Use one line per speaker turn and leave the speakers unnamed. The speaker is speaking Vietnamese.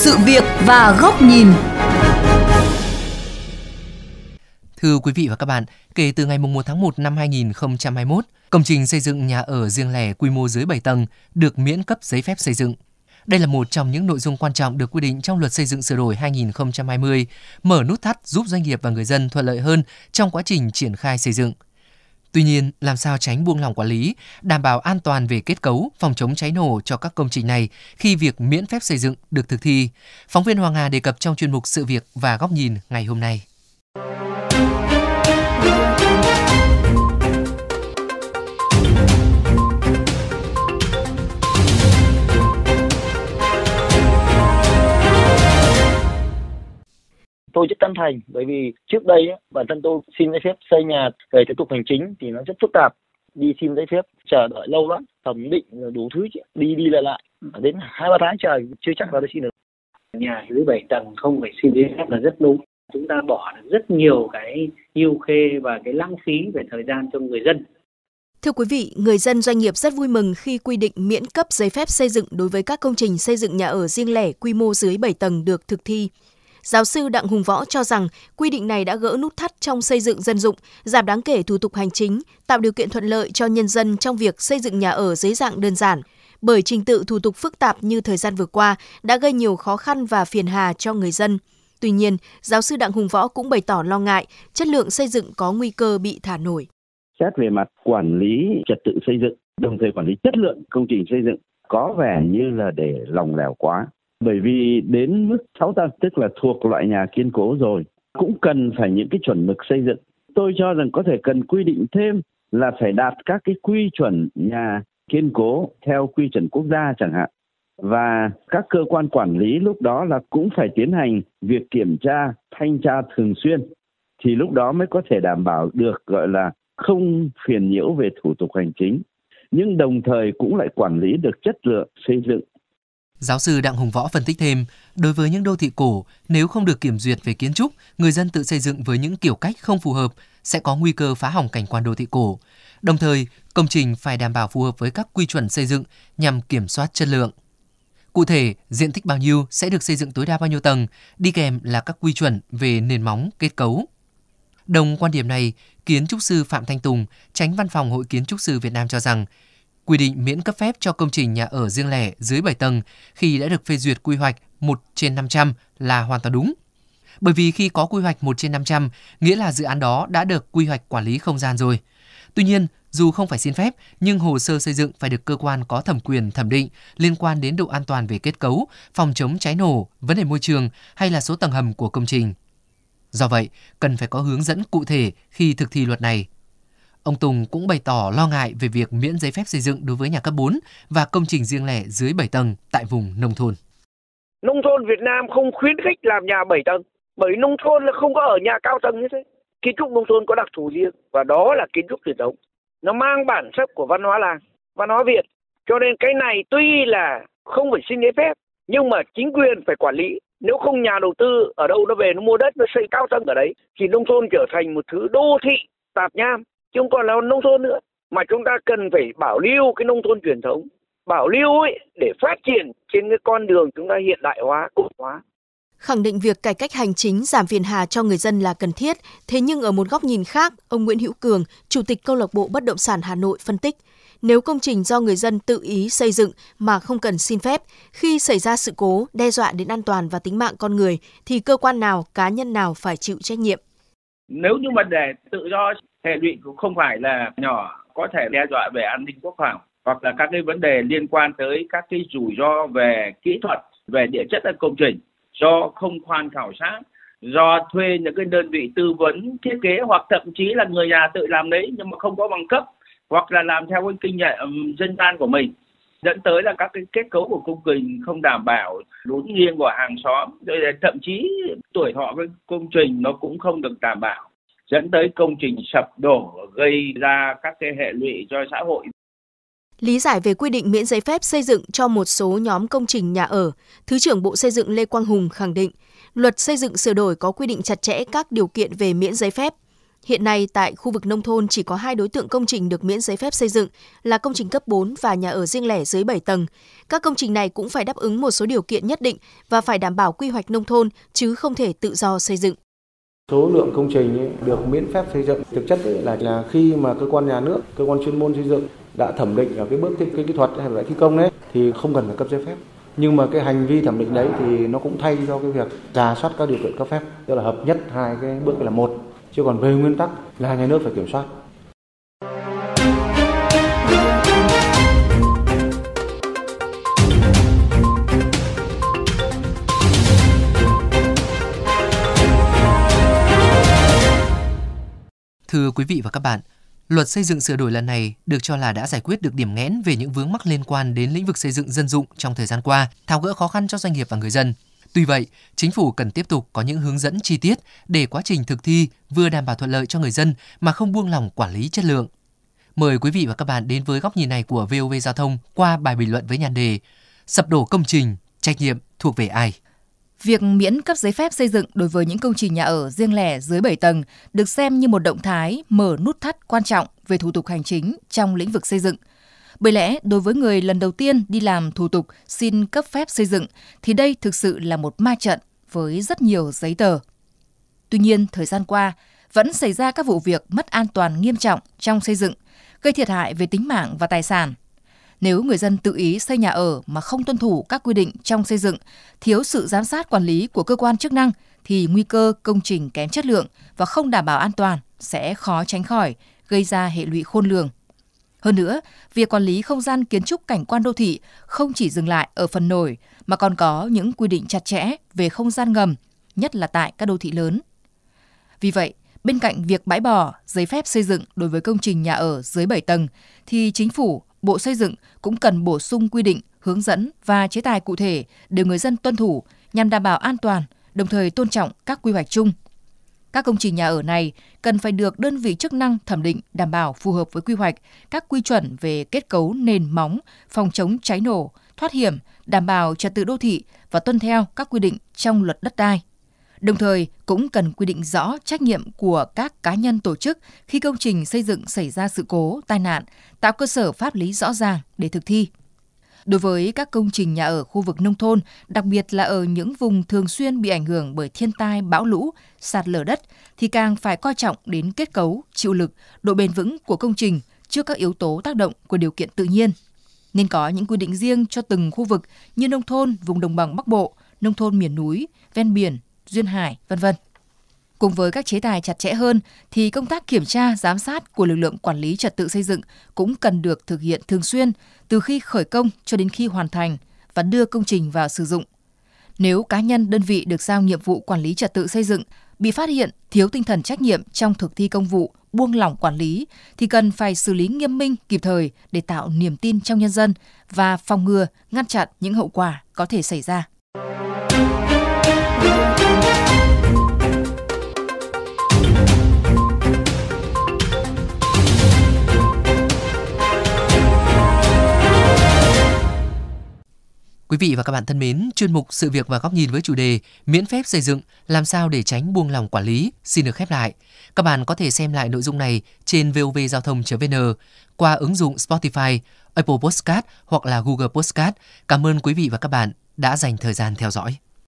sự việc và góc nhìn.
Thưa quý vị và các bạn, kể từ ngày 1 tháng 1 năm 2021, công trình xây dựng nhà ở riêng lẻ quy mô dưới 7 tầng được miễn cấp giấy phép xây dựng. Đây là một trong những nội dung quan trọng được quy định trong luật xây dựng sửa đổi 2020, mở nút thắt giúp doanh nghiệp và người dân thuận lợi hơn trong quá trình triển khai xây dựng. Tuy nhiên, làm sao tránh buông lỏng quản lý, đảm bảo an toàn về kết cấu, phòng chống cháy nổ cho các công trình này khi việc miễn phép xây dựng được thực thi? Phóng viên Hoàng Hà đề cập trong chuyên mục Sự việc và góc nhìn ngày hôm nay.
Tôi rất chân thành bởi vì trước đây bản thân tôi xin giấy phép xây nhà về thủ tục hành chính thì nó rất phức tạp. Đi xin giấy phép chờ đợi lâu lắm thẩm định đủ thứ đi đi lại lại. Đến hai ba tháng trời chưa chắc là tôi xin được.
Nhà dưới bảy tầng không phải xin giấy phép là rất đúng. Chúng ta bỏ được rất nhiều cái yêu khê và cái lãng phí về thời gian cho người dân.
Thưa quý vị, người dân doanh nghiệp rất vui mừng khi quy định miễn cấp giấy phép xây dựng đối với các công trình xây dựng nhà ở riêng lẻ quy mô dưới 7 tầng được thực thi. Giáo sư Đặng Hùng Võ cho rằng quy định này đã gỡ nút thắt trong xây dựng dân dụng, giảm đáng kể thủ tục hành chính, tạo điều kiện thuận lợi cho nhân dân trong việc xây dựng nhà ở dưới dạng đơn giản. Bởi trình tự thủ tục phức tạp như thời gian vừa qua đã gây nhiều khó khăn và phiền hà cho người dân. Tuy nhiên, giáo sư Đặng Hùng Võ cũng bày tỏ lo ngại chất lượng xây dựng có nguy cơ bị thả nổi.
Xét về mặt quản lý trật tự xây dựng, đồng thời quản lý chất lượng công trình xây dựng có vẻ như là để lòng lẻo quá bởi vì đến mức 6 tầng tức là thuộc loại nhà kiên cố rồi, cũng cần phải những cái chuẩn mực xây dựng. Tôi cho rằng có thể cần quy định thêm là phải đạt các cái quy chuẩn nhà kiên cố theo quy chuẩn quốc gia chẳng hạn. Và các cơ quan quản lý lúc đó là cũng phải tiến hành việc kiểm tra, thanh tra thường xuyên. Thì lúc đó mới có thể đảm bảo được, gọi là, không phiền nhiễu về thủ tục hành chính. Nhưng đồng thời cũng lại quản lý được chất lượng xây dựng.
Giáo sư Đặng Hùng Võ phân tích thêm, đối với những đô thị cổ, nếu không được kiểm duyệt về kiến trúc, người dân tự xây dựng với những kiểu cách không phù hợp sẽ có nguy cơ phá hỏng cảnh quan đô thị cổ. Đồng thời, công trình phải đảm bảo phù hợp với các quy chuẩn xây dựng nhằm kiểm soát chất lượng. Cụ thể, diện tích bao nhiêu sẽ được xây dựng tối đa bao nhiêu tầng, đi kèm là các quy chuẩn về nền móng, kết cấu. Đồng quan điểm này, kiến trúc sư Phạm Thanh Tùng, tránh văn phòng Hội Kiến trúc sư Việt Nam cho rằng, quy định miễn cấp phép cho công trình nhà ở riêng lẻ dưới 7 tầng khi đã được phê duyệt quy hoạch 1 trên 500 là hoàn toàn đúng. Bởi vì khi có quy hoạch 1 trên 500, nghĩa là dự án đó đã được quy hoạch quản lý không gian rồi. Tuy nhiên, dù không phải xin phép, nhưng hồ sơ xây dựng phải được cơ quan có thẩm quyền thẩm định liên quan đến độ an toàn về kết cấu, phòng chống cháy nổ, vấn đề môi trường hay là số tầng hầm của công trình. Do vậy, cần phải có hướng dẫn cụ thể khi thực thi luật này Ông Tùng cũng bày tỏ lo ngại về việc miễn giấy phép xây dựng đối với nhà cấp 4 và công trình riêng lẻ dưới 7 tầng tại vùng nông thôn.
Nông thôn Việt Nam không khuyến khích làm nhà 7 tầng, bởi nông thôn là không có ở nhà cao tầng như thế. Kiến trúc nông thôn có đặc thù riêng và đó là kiến trúc truyền thống. Nó mang bản sắc của văn hóa làng, văn hóa Việt. Cho nên cái này tuy là không phải xin giấy phép, nhưng mà chính quyền phải quản lý. Nếu không nhà đầu tư ở đâu nó về nó mua đất nó xây cao tầng ở đấy thì nông thôn trở thành một thứ đô thị tạp nham chứ không còn là nông thôn nữa mà chúng ta cần phải bảo lưu cái nông thôn truyền thống bảo lưu ấy để phát triển trên cái con đường chúng ta hiện đại hóa cổ hóa
khẳng định việc cải cách hành chính giảm phiền hà cho người dân là cần thiết. Thế nhưng ở một góc nhìn khác, ông Nguyễn Hữu Cường, Chủ tịch Câu lạc bộ Bất động sản Hà Nội phân tích, nếu công trình do người dân tự ý xây dựng mà không cần xin phép, khi xảy ra sự cố đe dọa đến an toàn và tính mạng con người thì cơ quan nào, cá nhân nào phải chịu trách nhiệm?
Nếu như mà để tự do hệ lụy cũng không phải là nhỏ, có thể đe dọa về an ninh quốc phòng, hoặc là các cái vấn đề liên quan tới các cái rủi ro về kỹ thuật, về địa chất ở công trình, do không khoan khảo sát, do thuê những cái đơn vị tư vấn, thiết kế hoặc thậm chí là người nhà tự làm đấy nhưng mà không có bằng cấp, hoặc là làm theo cái kinh nghiệm dân gian của mình. Dẫn tới là các cái kết cấu của công trình không đảm bảo lún nghiêng của hàng xóm, rồi thậm chí tuổi thọ cái công trình nó cũng không được đảm bảo dẫn tới công trình sập đổ gây ra các cái hệ lụy cho xã hội.
Lý giải về quy định miễn giấy phép xây dựng cho một số nhóm công trình nhà ở, Thứ trưởng Bộ Xây dựng Lê Quang Hùng khẳng định, luật xây dựng sửa đổi có quy định chặt chẽ các điều kiện về miễn giấy phép. Hiện nay tại khu vực nông thôn chỉ có hai đối tượng công trình được miễn giấy phép xây dựng là công trình cấp 4 và nhà ở riêng lẻ dưới 7 tầng. Các công trình này cũng phải đáp ứng một số điều kiện nhất định và phải đảm bảo quy hoạch nông thôn chứ không thể tự do xây dựng.
Số lượng công trình ấy được miễn phép xây dựng thực chất là là khi mà cơ quan nhà nước, cơ quan chuyên môn xây dựng đã thẩm định ở cái bước thiết kế kỹ thuật hay là thi công đấy thì không cần phải cấp giấy phép. Nhưng mà cái hành vi thẩm định đấy thì nó cũng thay cho cái việc giả soát các điều kiện cấp phép, tức là hợp nhất hai cái bước là một. Chứ còn về nguyên tắc là nhà nước phải kiểm soát.
Thưa quý vị và các bạn, luật xây dựng sửa đổi lần này được cho là đã giải quyết được điểm nghẽn về những vướng mắc liên quan đến lĩnh vực xây dựng dân dụng trong thời gian qua, tháo gỡ khó khăn cho doanh nghiệp và người dân. Tuy vậy, chính phủ cần tiếp tục có những hướng dẫn chi tiết để quá trình thực thi vừa đảm bảo thuận lợi cho người dân mà không buông lỏng quản lý chất lượng. Mời quý vị và các bạn đến với góc nhìn này của VOV Giao thông qua bài bình luận với nhan đề Sập đổ công trình, trách nhiệm thuộc về ai?
Việc miễn cấp giấy phép xây dựng đối với những công trình nhà ở riêng lẻ dưới 7 tầng được xem như một động thái mở nút thắt quan trọng về thủ tục hành chính trong lĩnh vực xây dựng. Bởi lẽ, đối với người lần đầu tiên đi làm thủ tục xin cấp phép xây dựng thì đây thực sự là một ma trận với rất nhiều giấy tờ. Tuy nhiên, thời gian qua, vẫn xảy ra các vụ việc mất an toàn nghiêm trọng trong xây dựng, gây thiệt hại về tính mạng và tài sản nếu người dân tự ý xây nhà ở mà không tuân thủ các quy định trong xây dựng, thiếu sự giám sát quản lý của cơ quan chức năng thì nguy cơ công trình kém chất lượng và không đảm bảo an toàn sẽ khó tránh khỏi, gây ra hệ lụy khôn lường. Hơn nữa, việc quản lý không gian kiến trúc cảnh quan đô thị không chỉ dừng lại ở phần nổi mà còn có những quy định chặt chẽ về không gian ngầm, nhất là tại các đô thị lớn. Vì vậy, bên cạnh việc bãi bỏ giấy phép xây dựng đối với công trình nhà ở dưới 7 tầng thì chính phủ Bộ Xây dựng cũng cần bổ sung quy định, hướng dẫn và chế tài cụ thể để người dân tuân thủ nhằm đảm bảo an toàn, đồng thời tôn trọng các quy hoạch chung. Các công trình nhà ở này cần phải được đơn vị chức năng thẩm định đảm bảo phù hợp với quy hoạch, các quy chuẩn về kết cấu nền móng, phòng chống cháy nổ, thoát hiểm, đảm bảo trật tự đô thị và tuân theo các quy định trong luật đất đai. Đồng thời, cũng cần quy định rõ trách nhiệm của các cá nhân tổ chức khi công trình xây dựng xảy ra sự cố, tai nạn, tạo cơ sở pháp lý rõ ràng để thực thi. Đối với các công trình nhà ở khu vực nông thôn, đặc biệt là ở những vùng thường xuyên bị ảnh hưởng bởi thiên tai, bão lũ, sạt lở đất, thì càng phải coi trọng đến kết cấu, chịu lực, độ bền vững của công trình trước các yếu tố tác động của điều kiện tự nhiên. Nên có những quy định riêng cho từng khu vực như nông thôn, vùng đồng bằng Bắc Bộ, nông thôn miền núi, ven biển, duyên hải, vân vân. Cùng với các chế tài chặt chẽ hơn thì công tác kiểm tra, giám sát của lực lượng quản lý trật tự xây dựng cũng cần được thực hiện thường xuyên từ khi khởi công cho đến khi hoàn thành và đưa công trình vào sử dụng. Nếu cá nhân đơn vị được giao nhiệm vụ quản lý trật tự xây dựng bị phát hiện thiếu tinh thần trách nhiệm trong thực thi công vụ, buông lỏng quản lý thì cần phải xử lý nghiêm minh kịp thời để tạo niềm tin trong nhân dân và phòng ngừa, ngăn chặn những hậu quả có thể xảy ra.
Quý vị và các bạn thân mến, chuyên mục Sự việc và góc nhìn với chủ đề Miễn phép xây dựng, làm sao để tránh buông lỏng quản lý xin được khép lại. Các bạn có thể xem lại nội dung này trên vovgiao thông.vn qua ứng dụng Spotify, Apple Podcast hoặc là Google Podcast. Cảm ơn quý vị và các bạn đã dành thời gian theo dõi.